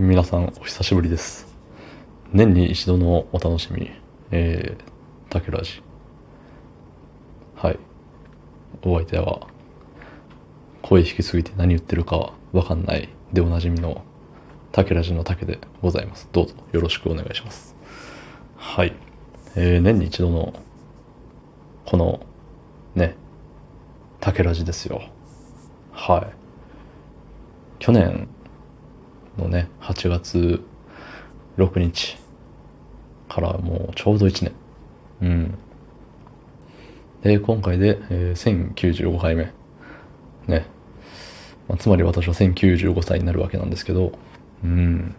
皆さんお久しぶりです。年に一度のお楽しみ。えー、タケラジ。はい。お相手は声引きすぎて何言ってるかわかんないでおなじみのタケラジのタケでございます。どうぞよろしくお願いします。はい。えー、年に一度のこのねタケラジですよ。はい。去年のね、8月6日からもうちょうど1年。うん。で、今回で、えー、1095回目。ね。まあ、つまり私は1095歳になるわけなんですけど、うん。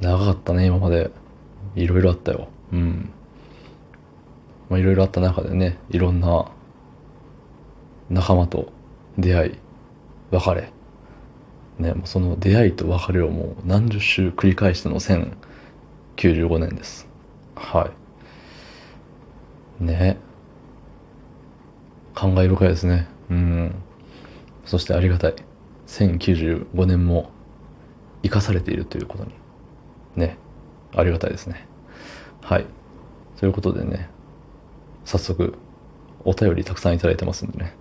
長かったね、今まで。いろいろあったよ。うん。まあ、いろいろあった中でね、いろんな仲間と出会い、別れ、ね、もうその出会いと別れをもう何十周繰り返しての1095年です。はい。ね。感慨深いですね。うん。そしてありがたい。1095年も生かされているということに。ね。ありがたいですね。はい。ということでね、早速、お便りたくさんいただいてますんでね。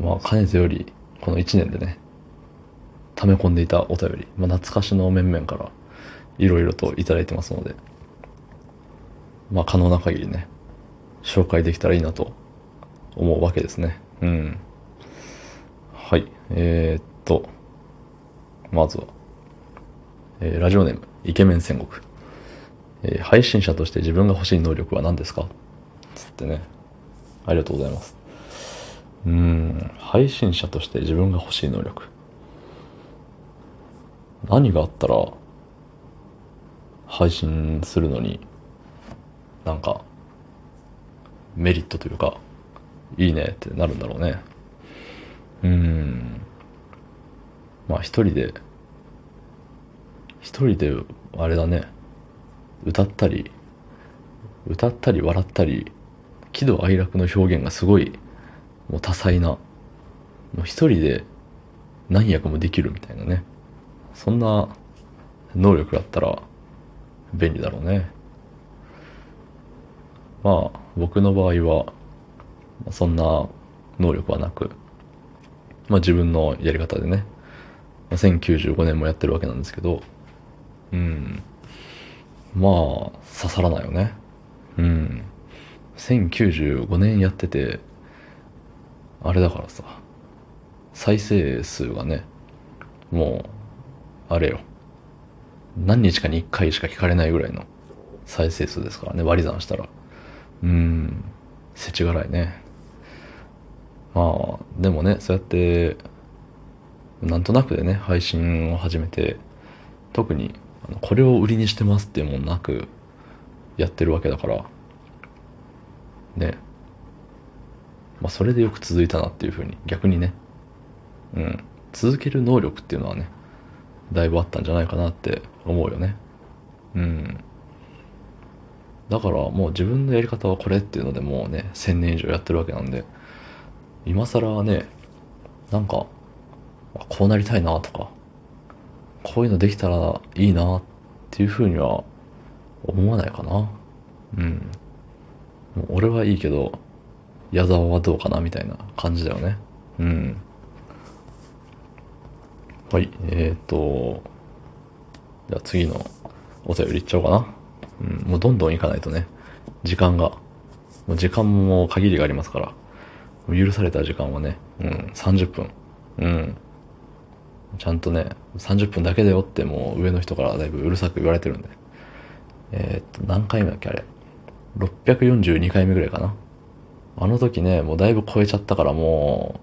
まあ、かねてより、この1年でね、溜め込んでいたお便り、まあ、懐かしの面々からいろいろといただいてますので、まあ、可能な限りね、紹介できたらいいなと思うわけですね。うん。はい。えー、っと、まずは、えー、ラジオネーム、イケメン戦国。えー、配信者として自分が欲しい能力は何ですか？つってね。ありがとうございます。うん、配信者として自分が欲しい能力。何があったら配信するのになんかメリットというかいいねってなるんだろうね。うん。まあ一人で一人であれだね。歌ったり歌ったり笑ったり喜怒哀楽の表現がすごいもう多彩なもう一人で何役もできるみたいなね。そんな能力だったら便利だろうね。まあ、僕の場合は、そんな能力はなく、まあ自分のやり方でね、1095年もやってるわけなんですけど、うん。まあ、刺さらないよね。うん。1095年やってて、あれだからさ、再生数がね、もうあれよ。何日かに1回しか聞かれないぐらいの再生数ですからね、割り算したら。うーん、世知辛いね。まあ、でもね、そうやって、なんとなくでね、配信を始めて、特に、これを売りにしてますっていうもんなく、やってるわけだから、ね。まあ、それでよく続いたなっていうふうに、逆にね、うん、続ける能力っていうのはね、だいぶあったんじゃないかなって思うよね。うん。だからもう自分のやり方はこれっていうのでもうね、1000年以上やってるわけなんで、今更はね、なんか、こうなりたいなとか、こういうのできたらいいなっていうふうには思わないかな。うん。俺はいいけど、矢沢はどうかなみたいな感じだよね。うん。はい、えっ、ー、と、じゃあ次のお便りいっちゃおうかな。うん、もうどんどんいかないとね、時間が、もう時間も限りがありますから、許された時間はね、うん、30分。うん。ちゃんとね、30分だけだよってもう上の人からだいぶうるさく言われてるんで。えっ、と、何回目だっけあれ。642回目ぐらいかな。あの時ね、もうだいぶ超えちゃったからも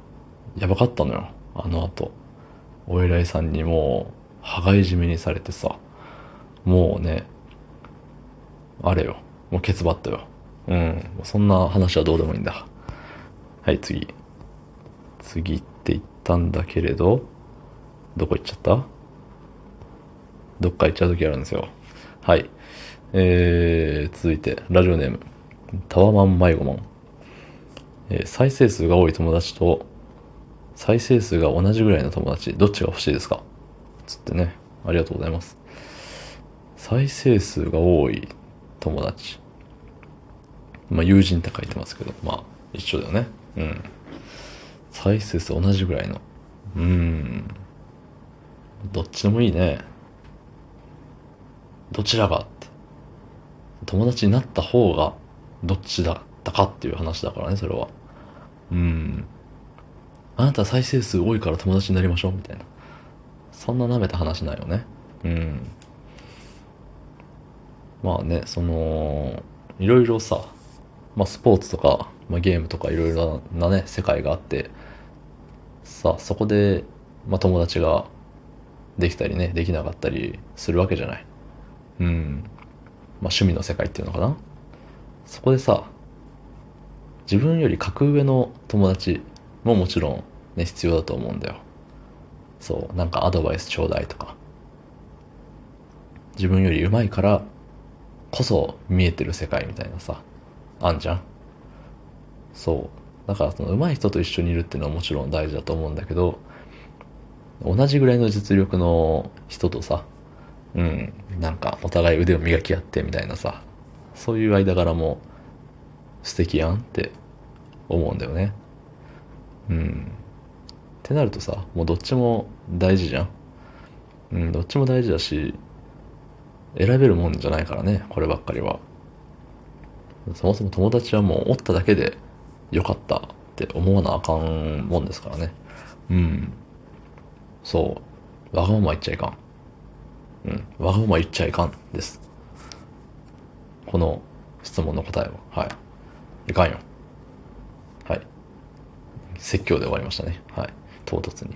う、やばかったのよ。あの後。お偉いさんにもう、羽交い締めにされてさ、もうね、あれよ。もうケツバットよ。うん。そんな話はどうでもいいんだ。はい、次。次って言ったんだけれど、どこ行っちゃった？どっか行っちゃう時あるんですよ。はい。えー、続いて、ラジオネーム、タワマン迷子マン。えー、再生数が多い友達と再生数が同じぐらいの友達、どっちが欲しいですか？つってね。ありがとうございます。再生数が多い友達。まあ、友人って書いてますけど、まあ、一緒だよね。うん。再生数同じぐらいの。うん。どっちでもいいね。どちらがって。友達になった方がどっちだったかっていう話だからね、それは。うん。あなた再生数多いから友達になりましょうみたいな。そんな舐めた話ないよね。うん。まあね、その、いろいろさ、まあスポーツとか、まあゲームとかいろいろなね、世界があって、さそこで、まあ友達ができたりね、できなかったりするわけじゃない。うん。まあ趣味の世界っていうのかな。そこでさ、自分より格上の友達ももちろんね、必要だと思うんだよ。そう、なんかアドバイスちょうだいとか。自分より上手いからこそ見えてる世界みたいなさ、あんじゃん。そう。だからその上手い人と一緒にいるっていうのはもちろん大事だと思うんだけど、同じぐらいの実力の人とさ、うん、なんかお互い腕を磨き合ってみたいなさ、そういう間柄も素敵やんって思うんだよね。うん。ってなるとさ、もうどっちも大事じゃん。うん、どっちも大事だし、選べるもんじゃないからね、こればっかりは。そもそも友達はもうおっただけでよかったって思わなあかんもんですからね。うん。そう。わがまま言っちゃいかん。うん。わがまま言っちゃいかんです。この質問の答えは。はい。いかんよ。説教で終わりましたね。はい。唐突に。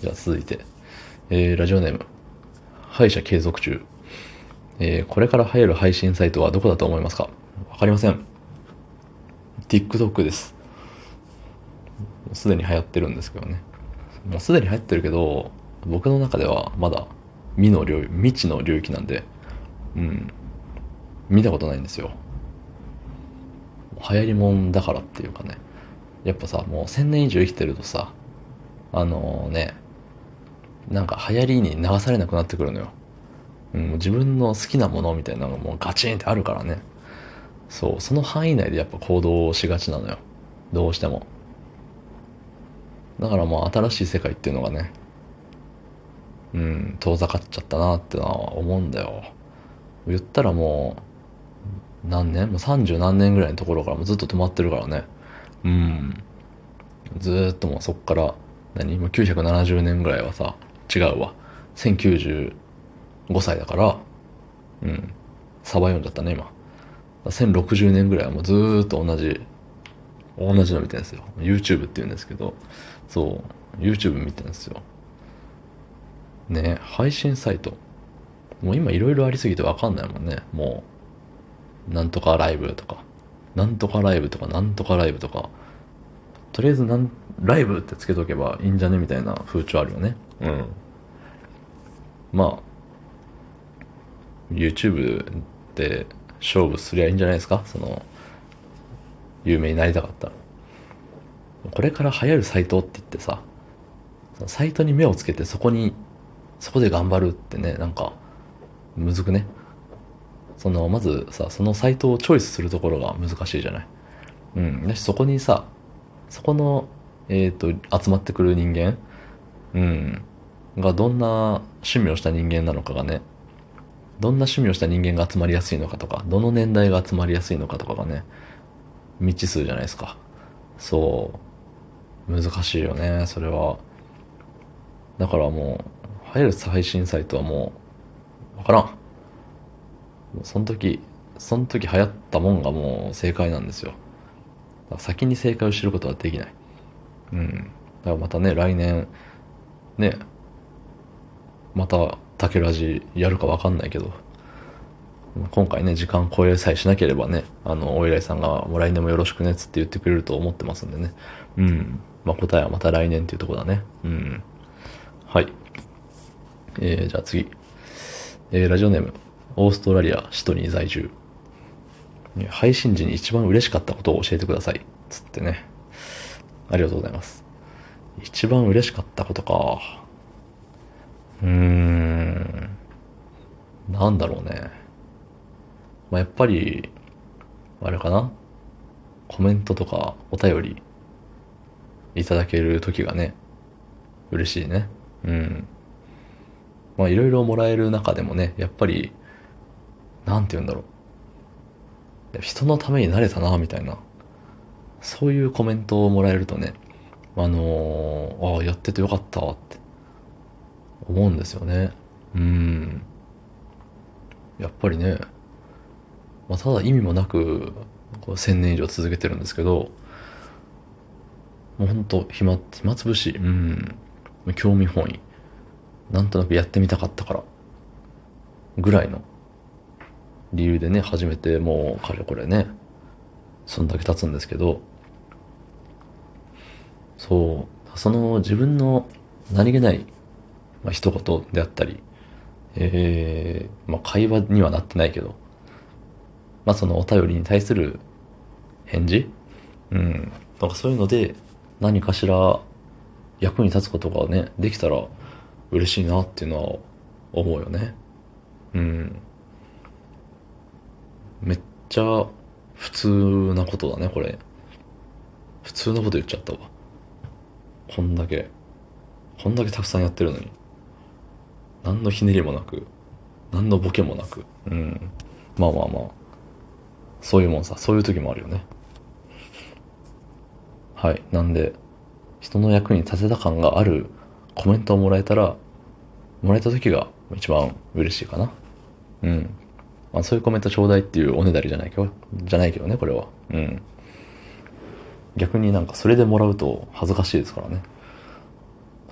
じゃあ続いて。えー、ラジオネーム。歯医者継続中。えー、これから流行る配信サイトはどこだと思いますか？わかりません。TikTok です。もうすでに流行ってるんですけどね。もうすでに流行ってるけど、僕の中ではまだ未の領、未知の領域なんで、うん。見たことないんですよ。流行りもんだからっていうかね。やっぱさ、もう1000年以上生きてるとさ、あのー、ね、なんか流行りに流されなくなってくるのよ。うん、自分の好きなものみたいなのがもうガチンってあるからね。そう、その範囲内でやっぱ行動しがちなのよ。どうしても。だからもう新しい世界っていうのがね、うん、遠ざかっちゃったなってのは思うんだよ。言ったらもう、何年？もう30何年ぐらいのところからもずっと止まってるからね。うん。ずっともうそっから、何？もう970年ぐらいはさ、違うわ。1095歳だから、うん。サバ読んじゃったね、今。1060年ぐらいはもうずーっと同じ、同じの見てるんですよ。YouTube って言うんですけど、そう、YouTube 見てるんですよ。ね、配信サイト。もう今いろいろありすぎてわかんないもんね。もう、なんとかライブとか、なんとかライブとか、なんとかライブとか、とりあえずなん、ライブってつけとけばいいんじゃねみたいな風潮あるよね。うん。まあ、YouTube で勝負すりゃいいんじゃないですか？その、有名になりたかったら。これから流行るサイトって言ってさ、サイトに目をつけてそこに、そこで頑張るってね、なんか、むずくね？その、まずさ、そのサイトをチョイスするところが難しいじゃない？うん。だし、そこにさ、そこの、えっ、ー、と、集まってくる人間、うん、がどんな趣味をした人間なのかがね、どんな趣味をした人間が集まりやすいのかとか、どの年代が集まりやすいのかとかがね、未知数じゃないですか。そう。難しいよね、それは。だからもう、入る配信サイトはもう、わからん。その時、その時流行ったもんがもう正解なんですよ。先に正解を知ることはできない。うん。だからまたね、来年、ね、また、竹ラジやるかわかんないけど、今回ね、時間超えさえしなければね、あの、お依頼さんが、もう来年もよろしくね、つって言ってくれると思ってますんでね。うん。まあ、答えはまた来年っていうとこだね。うん。はい。えー、じゃあ次。えー、ラジオネーム、オーストラリア、シドニー在住。配信時に一番嬉しかったことを教えてください。つってね。ありがとうございます。一番嬉しかったことか。うーん。なんだろうね。まあ、やっぱり、あれかなコメントとかお便りいただける時がね、嬉しいね。うん。まあいろいろもらえる中でもね、やっぱり、なんて言うんだろう。人のためになれたな、みたいな。そういうコメントをもらえるとね、あのー、ああ、やっててよかったって思うんですよね。うん。やっぱりね、まあ、ただ意味もなく、こう千年以上続けてるんですけど、もうほんと暇、暇つぶし、うん。興味本位。なんとなくやってみたかったから。ぐらいの理由でね、始めてもうかれこれね、そんだけ経つんですけど、そう、その自分の何気ない、まあ、一言であったり、えー、まあ、会話にはなってないけど、まあ、そのお便りに対する返事うん。なんかそういうので、何かしら役に立つことがね、できたら嬉しいなっていうのは思うよね。うん。めっちゃ普通なことだね、これ。普通のこと言っちゃったわ。こんだけ、こんだけたくさんやってるのに。何のひねりもなく、何のボケもなく。うん。まあまあまあ。そういうもんさ、そういう時もあるよね。はい。なんで、人の役に立てた感があるコメントをもらえたら、もらえた時が一番嬉しいかな。うん。まあそういうコメントちょうだいっていうおねだりじゃないけど、じゃないけどね、これは。うん。逆になんかそれでもらうと恥ずかしいですからね。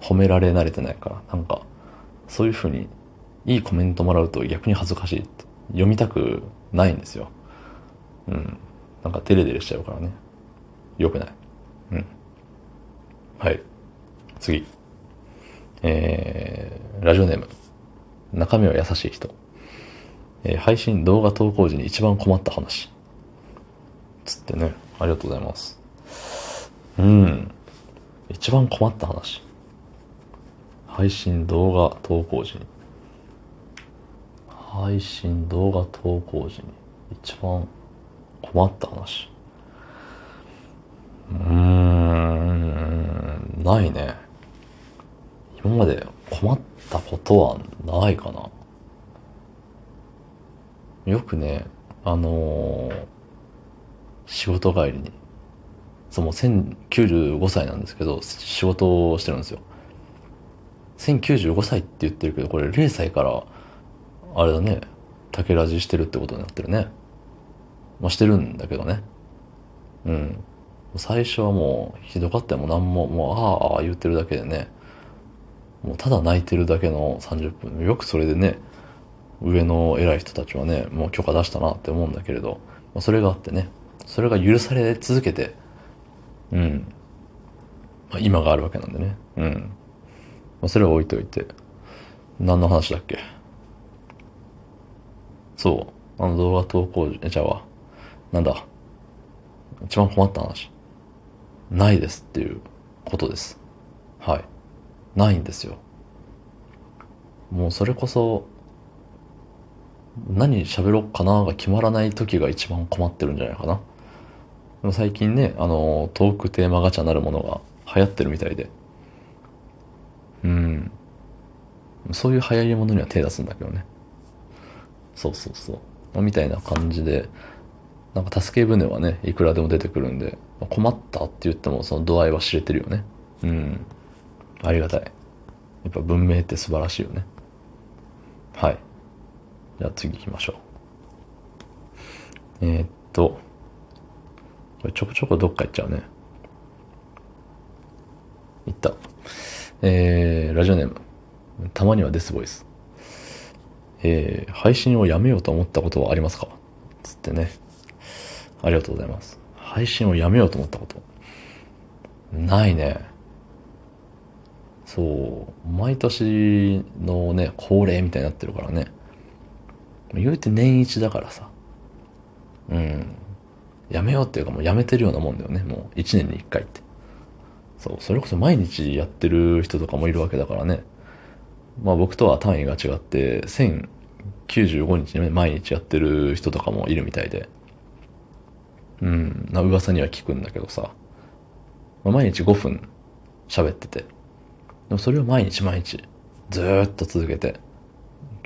褒められ慣れてないから、なんか、そういう風にいいコメントもらうと逆に恥ずかしい読みたくないんですよ。うん。なんかデレデレしちゃうからね。良くない。うん。はい。次。えー、ラジオネーム。中身は優しい人。えー、配信動画投稿時に一番困った話。つってね。ありがとうございます。うん。一番困った話。配信動画投稿時に。配信動画投稿時に一番困った話。うーん、ないね。今まで困ったことはないかな。よくね、あのー、仕事帰りに、そう、もう1095歳なんですけど、仕事をしてるんですよ。1095歳って言ってるけど、これ0歳から、あれだね、竹ラジしてるってことになってるね。まあ、してるんだけどね。うん。最初はもうひどかったよ。もう何も、もうああ、ああ言ってるだけでね。もうただ泣いてるだけの30分。よくそれでね、上の偉い人たちはね、もう許可出したなって思うんだけれど、まあ、それがあってね、それが許され続けて、うん。まあ、今があるわけなんでね。うん。まあ、それは置いといて。何の話だっけ？そう。あの動画投稿、じゃあ、なんだ？一番困った話。ないですっていうことです。はい。ないんですよ。もうそれこそ、何喋ろうかなが決まらない時が一番困ってるんじゃないかな。でも最近ね、あの、トークテーマガチャなるものが流行ってるみたいで。うん。そういう流行りものには手出すんだけどね。そうそうそう。みたいな感じで、なんか助け舟はね、いくらでも出てくるんで、困ったって言ってもその度合いは知れてるよね。うん。ありがたい。やっぱ文明って素晴らしいよね。はい。じゃあ次行きましょう。えー、っと、これちょこちょこどっか行っちゃうね。行った。えー、ラジオネーム。たまにはデスボイス。えー、配信をやめようと思ったことはありますか？つってね。ありがとうございます。配信をやめようと思ったこと。ないね。そう。毎年のね、恒例みたいになってるからね。言うて年一だからさ。うん。やめようっていうかもうやめてるようなもんだよね。もう一年に一回って。そう。それこそ毎日やってる人とかもいるわけだからね。まあ僕とは単位が違って、1095日毎日やってる人とかもいるみたいで。うん、な噂には聞くんだけどさ。まあ、毎日5分喋ってて。でもそれを毎日毎日、ずーっと続けて。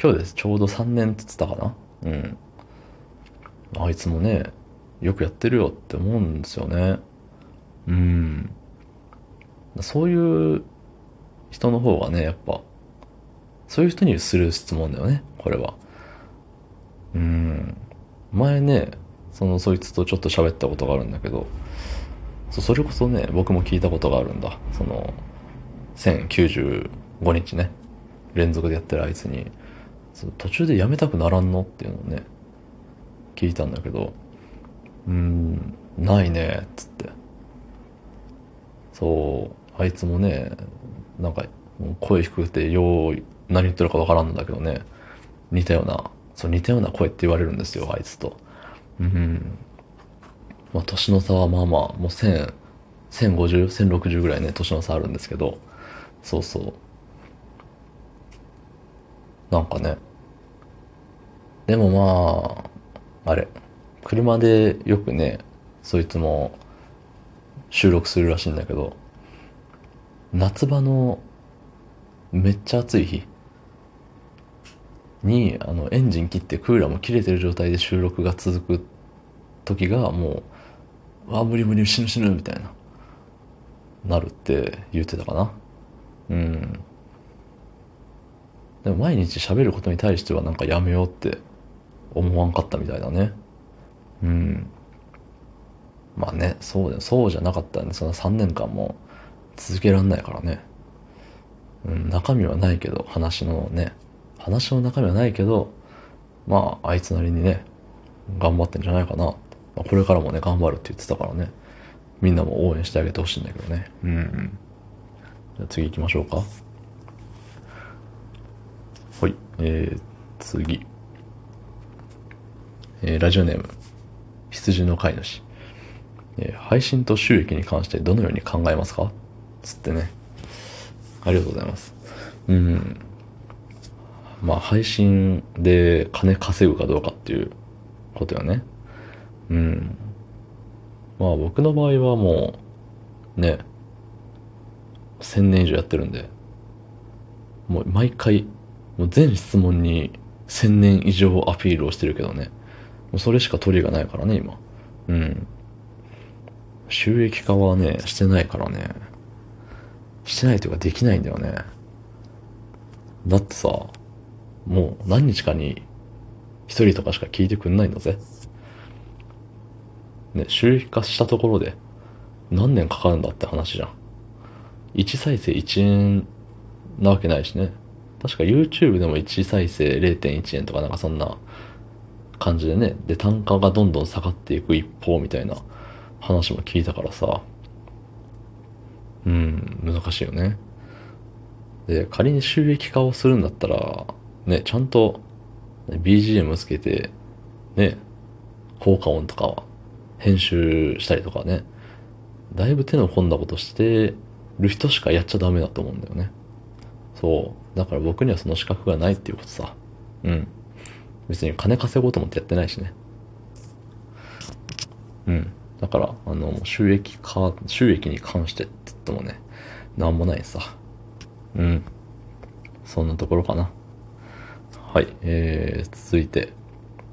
今日です。ちょうど3年って言ってたかな？うん。あいつもね、よくやってるよって思うんですよね。うん。そういう人の方がね、やっぱ、そういう人にする質問だよね、これは。うん。前ね、その、そいつとちょっと喋ったことがあるんだけど、そそれこそね、僕も聞いたことがあるんだ。その、1095日ね、連続でやってるあいつに、そう途中でやめたくならんの？っていうのをね、聞いたんだけど、うん、ないねっ、つって。そう、あいつもね、なんか、声低くて、よう、何言ってるかわからんんだけどね、似たような、そう、似たような声って言われるんですよ、あいつと。うん。まあ、年の差はまあまあ、もう1000、1050、1060ぐらいね、年の差あるんですけど、そうそう。なんかね。でもまあ、あれ、車でよくね、そいつも収録するらしいんだけど、夏場のめっちゃ暑い日に、あの、エンジン切ってクーラーも切れてる状態で収録が続く時がもう、あ、無理無理死ぬ死ぬみたいな、なるって言ってたかな。うん。でも毎日喋ることに対してはなんかやめようって思わんかったみたいだね。うん。まあね、そうだよ。そうじゃなかったんで、その3年間も続けらんないからね。うん、中身はないけど、話のね、話の中身はないけど、まあ、あいつなりにね、頑張ってんじゃないかな。まあ、これからもね、頑張るって言ってたからね。みんなも応援してあげてほしいんだけどね。うん。じゃあ次行きましょうか。はい。えー、次。えー、ラジオネーム、羊の飼い主。えー、配信と収益に関してどのように考えますか？つってね。ありがとうございます。うん。まあ、配信で金稼ぐかどうかっていうことよね。うん。まあ、僕の場合はもう、ね、1000年以上やってるんで、もう毎回、もう全質問に1000年以上アピールをしてるけどね。もうそれしか取りがないからね、今。うん。収益化はね、してないからね。してないというかできないんだよね。だってさ、もう何日かに一人とかしか聞いてくんないんだぜ。ね、収益化したところで何年かかるんだって話じゃん。1再生1円なわけないしね。確か YouTube でも1再生0.1円とかなんかそんな感じでね。で、単価がどんどん下がっていく一方みたいな話も聞いたからさ。うん、難しいよね。で、仮に収益化をするんだったら、ね、ちゃんと BGM つけて、ね、効果音とか編集したりとかね、だいぶ手の込んだことしてる人しかやっちゃダメだと思うんだよね。そう。だから僕にはその資格がないっていうことさ。うん。別に金稼ごうと思ってやってないしね。うん。だから、あの、収益か、収益に関してって言ってもね、なんもないさ。うん。そんなところかな。はい。えー、続いて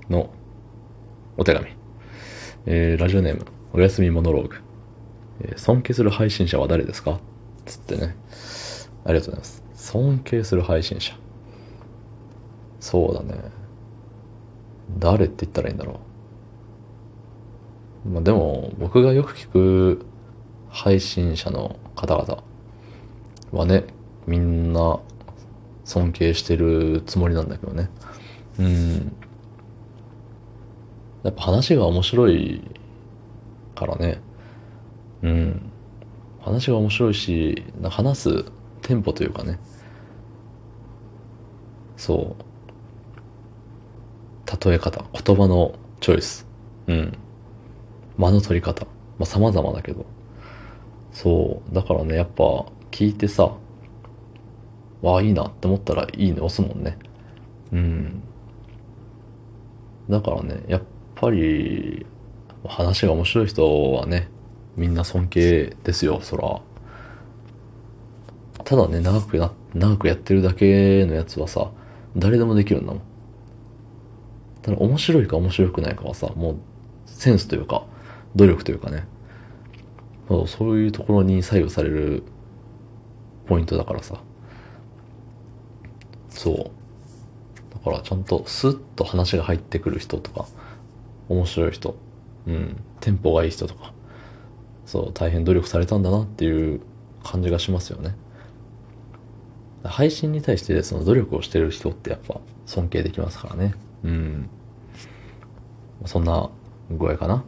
のお手紙。えー、ラジオネーム、おやすみモノローグ。えー、尊敬する配信者は誰ですか？つってね。ありがとうございます。尊敬する配信者。そうだね。誰って言ったらいいんだろう。まあでも、僕がよく聞く配信者の方々はね、みんな尊敬してるつもりなんだけどね。うん。やっぱ話が面白いからね。うん。話が面白いし、話すテンポというかね。そう。例え方、言葉のチョイス。うん。間の取り方。まあ様々だけど。そう。だからね、やっぱ聞いてさ、わあ、いいなって思ったらいいね押すもんね。うん。だからね、やっぱり、話が面白い人はね、みんな尊敬ですよ、そら。ただね、長くな、長くやってるだけのやつはさ、誰でもできるんだもん。ただ面白いか面白くないかはさ、もうセンスというか、努力というかね、そういうところに左右されるポイントだからさ。そう。だからちゃんとスッと話が入ってくる人とか、面白い人、うん、テンポがいい人とか、そう、大変努力されたんだなっていう感じがしますよね。配信に対してその努力をしてる人ってやっぱ尊敬できますからね。うん。そんな具合かな。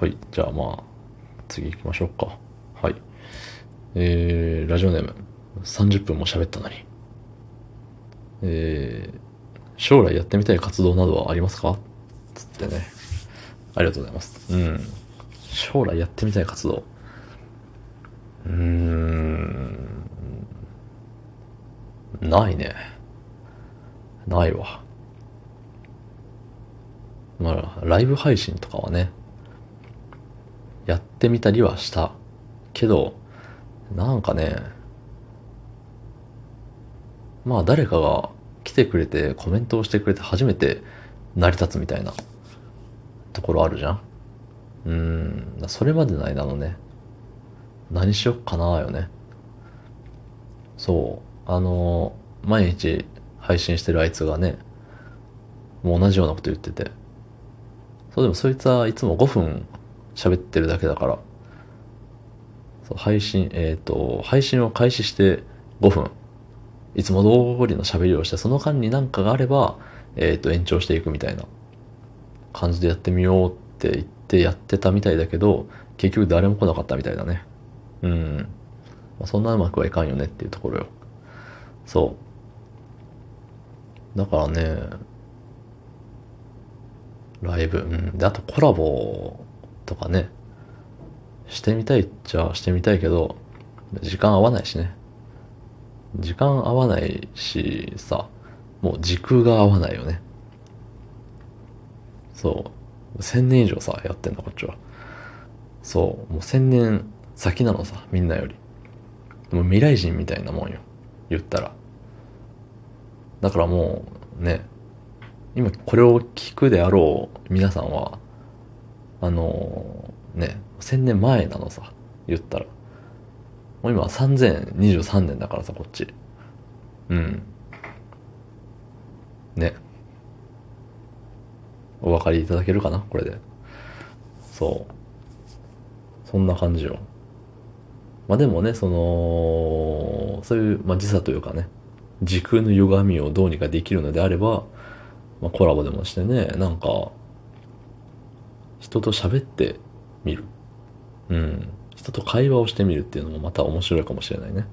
はい。じゃあまあ、次行きましょうか。はい。えー、ラジオネーム。30分も喋ったのに。えー、将来やってみたい活動などはありますか？つってね。ありがとうございます。うん。将来やってみたい活動。うーん。ないね。ないわ。まあ、ライブ配信とかはね、やってみたりはした。けど、なんかね、まあ誰かが来てくれてコメントをしてくれて初めて成り立つみたいなところあるじゃんうん、それまでの間のね、何しよっかなよね。そう、あの、毎日配信してるあいつがね、もう同じようなこと言ってて、そうでもそいつはいつも5分喋ってるだけだから、そう配信、えっ、ー、と、配信を開始して5分、いつも通りの喋りをして、その間に何かがあれば、えっ、ー、と、延長していくみたいな感じでやってみようって言ってやってたみたいだけど、結局誰も来なかったみたいだね。うん。まあ、そんなうまくはいかんよねっていうところよ。そう。だからね、ライブ、うん。で、あとコラボとかね、してみたいっちゃしてみたいけど、時間合わないしね。時間合わないしさ、もう時空が合わないよね。そう。千年以上さ、やってんだ、こっちは。そう。もう千年先なのさ、みんなより。もう未来人みたいなもんよ。言ったら。だからもう、ね、今これを聞くであろう皆さんは、あのー、ね、1000年前なのさ、言ったら。もう今3023年だからさ、こっち。うん。ね。お分かりいただけるかなこれで。そう。そんな感じよ。まあでもね、その、そういう、まあ、時差というかね、時空の歪みをどうにかできるのであれば、まあ、コラボでもしてね、なんか、人と喋ってみる。うん。人と会話をしてみるっていうのもまた面白いかもしれないね。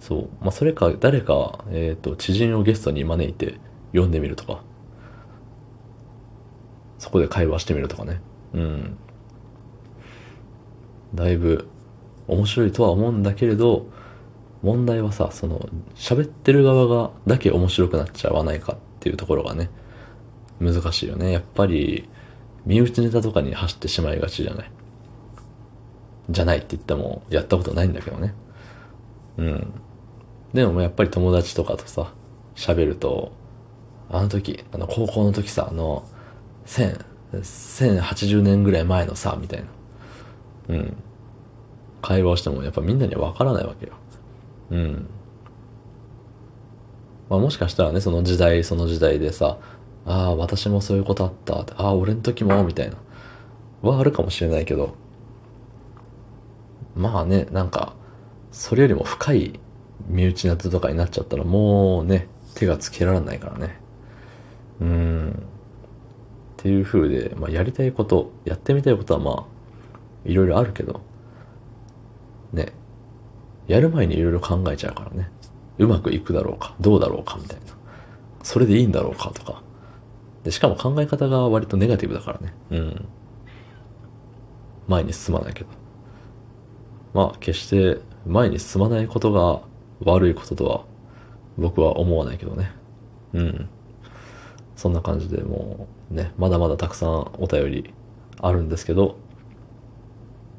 そう。まあ、それか、誰か、えっ、ー、と、知人をゲストに招いて呼んでみるとか。そこで会話してみるとかね。うん。だいぶ面白いとは思うんだけれど、問題はさ、その、喋ってる側がだけ面白くなっちゃわないかっていうところがね、難しいよね。やっぱり、身内ネタとかに走ってしまいがちじゃない？じゃないって言っても、やったことないんだけどね。うん。でもやっぱり友達とかとさ、喋ると、あの時、あの高校の時さ、あの、1000、1080年ぐらい前のさ、みたいな。うん。会話をしてもやっぱみんなにはわからないわけよ。うん。まあもしかしたらね、その時代その時代でさ、ああ、私もそういうことあった。ああ、俺の時も、みたいな。はあるかもしれないけど、まあね、なんか、それよりも深い身内夏とかになっちゃったらもうね、手がつけられないからね。うん。っていう風で、まあやりたいこと、やってみたいことはまあ、いろいろあるけど、ね、やる前にいろいろ考えちゃうからね。うまくいくだろうか、どうだろうか、みたいな。それでいいんだろうかとか。で、しかも考え方が割とネガティブだからね。うん。前に進まないけど。まあ、決して前に進まないことが悪いこととは僕は思わないけどね。うん。そんな感じでもうね、まだまだたくさんお便りあるんですけど、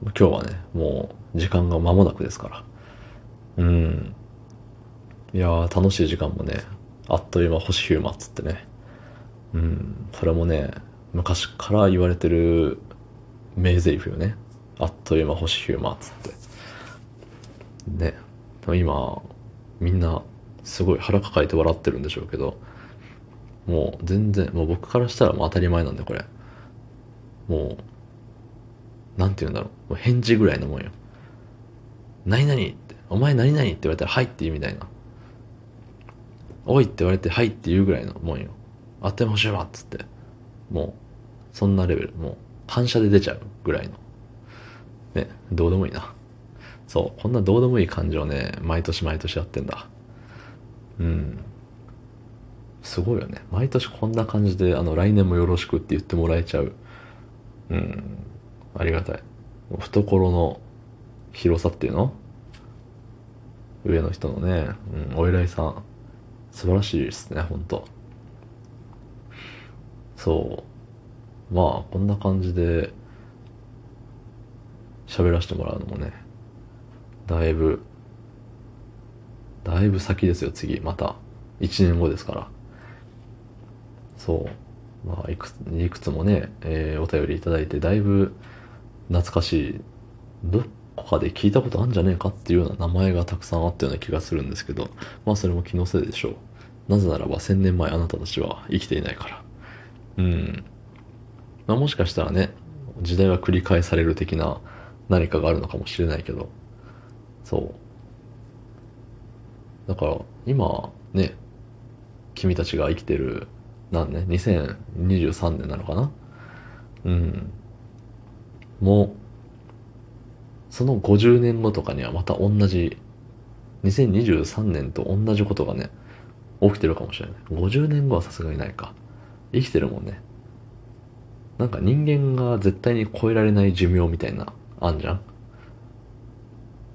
今日はね、もう時間が間もなくですから。うん。いやー、楽しい時間もね、あっという間星ヒューマっつってね。うん。それもね、昔から言われてる名台詞よね。あっという間星ヒューマっつって。ね。今、みんな、すごい腹抱えて笑ってるんでしょうけど、もう全然、もう僕からしたらもう当たり前なんで、これ。もう、なんて言うんだろう。もう返事ぐらいのもんよ。何々って、お前何々って言われたら、はいって言うみたいな。おいって言われて、はいって言うぐらいのもんよ。あってほしいわっつって。もう、そんなレベル。もう、反射で出ちゃうぐらいの。ね、どうでもいいな。そう、こんなどうでもいい感情ね、毎年毎年やってんだ。うん。すごいよね。毎年こんな感じで、あの、来年もよろしくって言ってもらえちゃう。うん。ありがたい。懐の広さっていうの？上の人のね、うん、お偉いさん。素晴らしいですね、ほんと。そう。まあ、こんな感じで、喋らせてもらうのもね、だいぶ、だいぶ先ですよ、次。また。1年後ですから。そう。まあ、いくつ、いくつもね、えー、お便りいただいて、だいぶ懐かしい、どっこかで聞いたことあるんじゃねえかっていうような名前がたくさんあったような気がするんですけど、まあそれも気のせいでしょう。なぜならば1000年前あなたたちは生きていないから。うん。まあもしかしたらね、時代は繰り返される的な何かがあるのかもしれないけど、そう。だから、今、ね、君たちが生きてる、何年 ?2023 年なのかな？うん。もう、その50年後とかにはまた同じ、2023年と同じことがね、起きてるかもしれない。50年後はさすがにないか。生きてるもんね。なんか人間が絶対に超えられない寿命みたいな、あんじゃん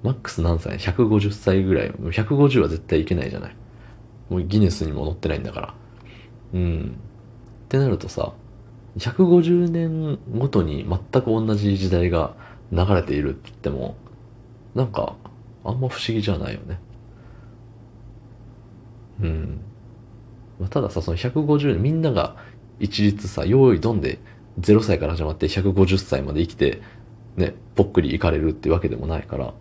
マックス何歳 ?150 歳ぐらい。150は絶対いけないじゃない。もうギネスにも載ってないんだから。うん。ってなるとさ、150年ごとに全く同じ時代が流れているって言っても、なんか、あんま不思議じゃないよね。うん。まあ、たださ、その150年、みんなが一律さ、用意どんで0歳から始まって150歳まで生きて、ね、ぽっくりいかれるってわけでもないから、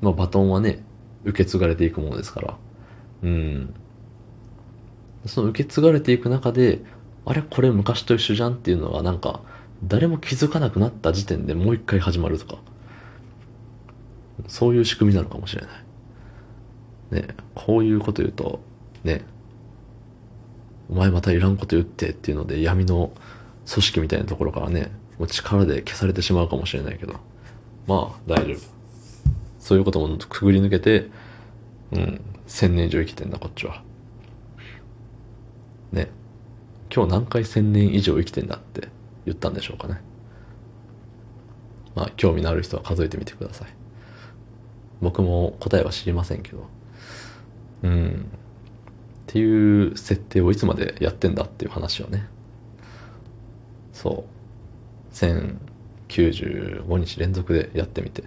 まあ、バトンはね、受け継がれていくものですから。うん。その受け継がれていく中で、あれこれ昔と一緒じゃんっていうのがなんか、誰も気づかなくなった時点でもう一回始まるとか、そういう仕組みなのかもしれない。ね、こういうこと言うと、ね、お前またいらんこと言ってっていうので闇の組織みたいなところからね、もう力で消されてしまうかもしれないけど、まあ大丈夫。そういうこともくぐり抜けて、うん、千年以上生きてんだ、こっちは。ね。今日何回千年以上生きてんだって言ったんでしょうかね。まあ、興味のある人は数えてみてください。僕も答えは知りませんけど。うん。っていう設定をいつまでやってんだっていう話をね。そう。1095日連続でやってみて。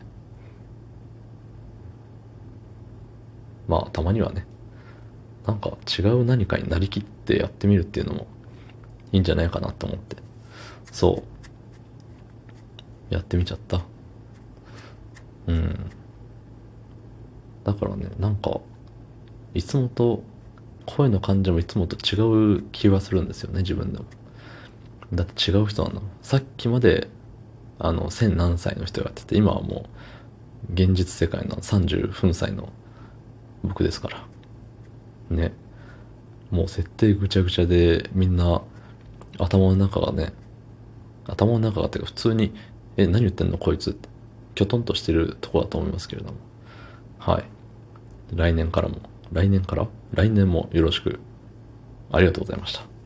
まあ、たまにはね、なんか違う何かになりきってやってみるっていうのもいいんじゃないかなと思って。そう。やってみちゃった。うん。だからね、なんか、いつもと、声の感じもいつもと違う気はするんですよね、自分でも。だって違う人なんだもん。さっきまで、あの、千何歳の人がやってて、今はもう、現実世界の30分歳の僕ですから。ね。もう設定ぐちゃぐちゃで、みんな、頭の中がね、頭の中がっていうか普通に、え、何言ってんのこいつって、きょとんとしてるとこだと思いますけれども。はい。来年からも、来年から？来年もよろしく、ありがとうございました。